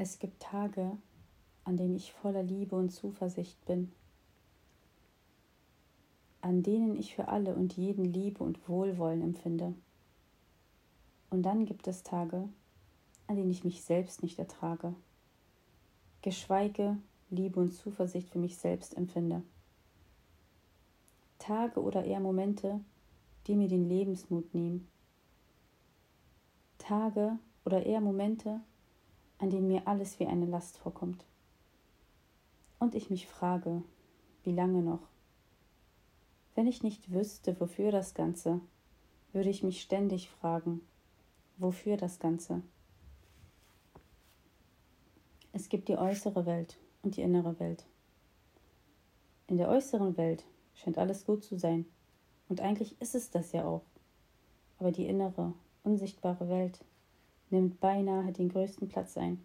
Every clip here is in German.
Es gibt Tage, an denen ich voller Liebe und Zuversicht bin, an denen ich für alle und jeden Liebe und Wohlwollen empfinde. Und dann gibt es Tage, an denen ich mich selbst nicht ertrage, geschweige Liebe und Zuversicht für mich selbst empfinde. Tage oder eher Momente, die mir den Lebensmut nehmen. Tage oder eher Momente, an denen mir alles wie eine Last vorkommt. Und ich mich frage, wie lange noch? Wenn ich nicht wüsste, wofür das Ganze, würde ich mich ständig fragen, wofür das Ganze? Es gibt die äußere Welt und die innere Welt. In der äußeren Welt scheint alles gut zu sein, und eigentlich ist es das ja auch. Aber die innere, unsichtbare Welt nimmt beinahe den größten Platz ein.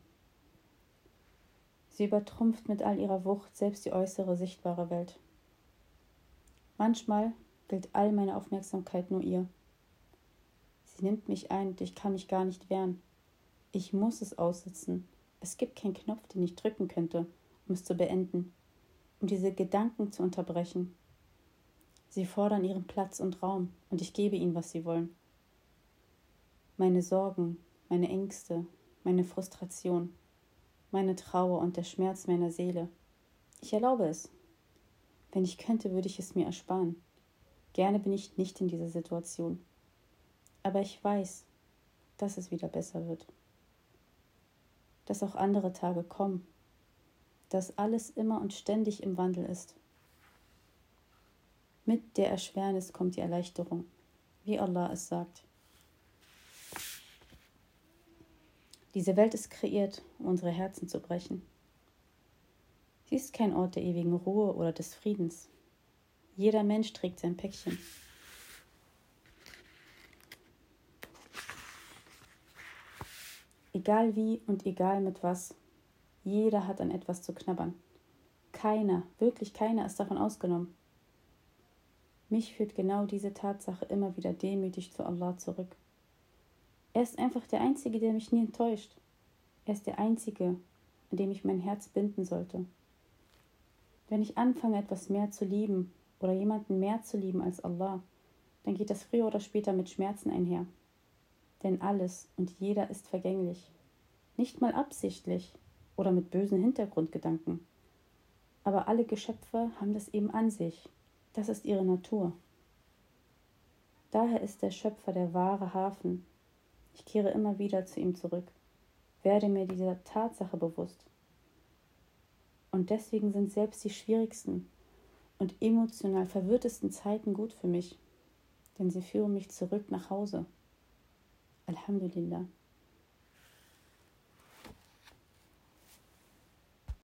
Sie übertrumpft mit all ihrer Wucht selbst die äußere sichtbare Welt. Manchmal gilt all meine Aufmerksamkeit nur ihr. Sie nimmt mich ein und ich kann mich gar nicht wehren. Ich muss es aussitzen. Es gibt keinen Knopf, den ich drücken könnte, um es zu beenden, um diese Gedanken zu unterbrechen. Sie fordern ihren Platz und Raum, und ich gebe ihnen, was sie wollen. Meine Sorgen, meine Ängste, meine Frustration, meine Trauer und der Schmerz meiner Seele. Ich erlaube es. Wenn ich könnte, würde ich es mir ersparen. Gerne bin ich nicht in dieser Situation. Aber ich weiß, dass es wieder besser wird. Dass auch andere Tage kommen. Dass alles immer und ständig im Wandel ist. Mit der Erschwernis kommt die Erleichterung, wie Allah es sagt. Diese Welt ist kreiert, um unsere Herzen zu brechen. Sie ist kein Ort der ewigen Ruhe oder des Friedens. Jeder Mensch trägt sein Päckchen. Egal wie und egal mit was, jeder hat an etwas zu knabbern. Keiner, wirklich keiner ist davon ausgenommen. Mich führt genau diese Tatsache immer wieder demütig zu Allah zurück. Er ist einfach der Einzige, der mich nie enttäuscht. Er ist der Einzige, an dem ich mein Herz binden sollte. Wenn ich anfange, etwas mehr zu lieben oder jemanden mehr zu lieben als Allah, dann geht das früher oder später mit Schmerzen einher. Denn alles und jeder ist vergänglich. Nicht mal absichtlich oder mit bösen Hintergrundgedanken. Aber alle Geschöpfe haben das eben an sich. Das ist ihre Natur. Daher ist der Schöpfer der wahre Hafen, ich kehre immer wieder zu ihm zurück, werde mir dieser Tatsache bewusst. Und deswegen sind selbst die schwierigsten und emotional verwirrtesten Zeiten gut für mich, denn sie führen mich zurück nach Hause. Alhamdulillah.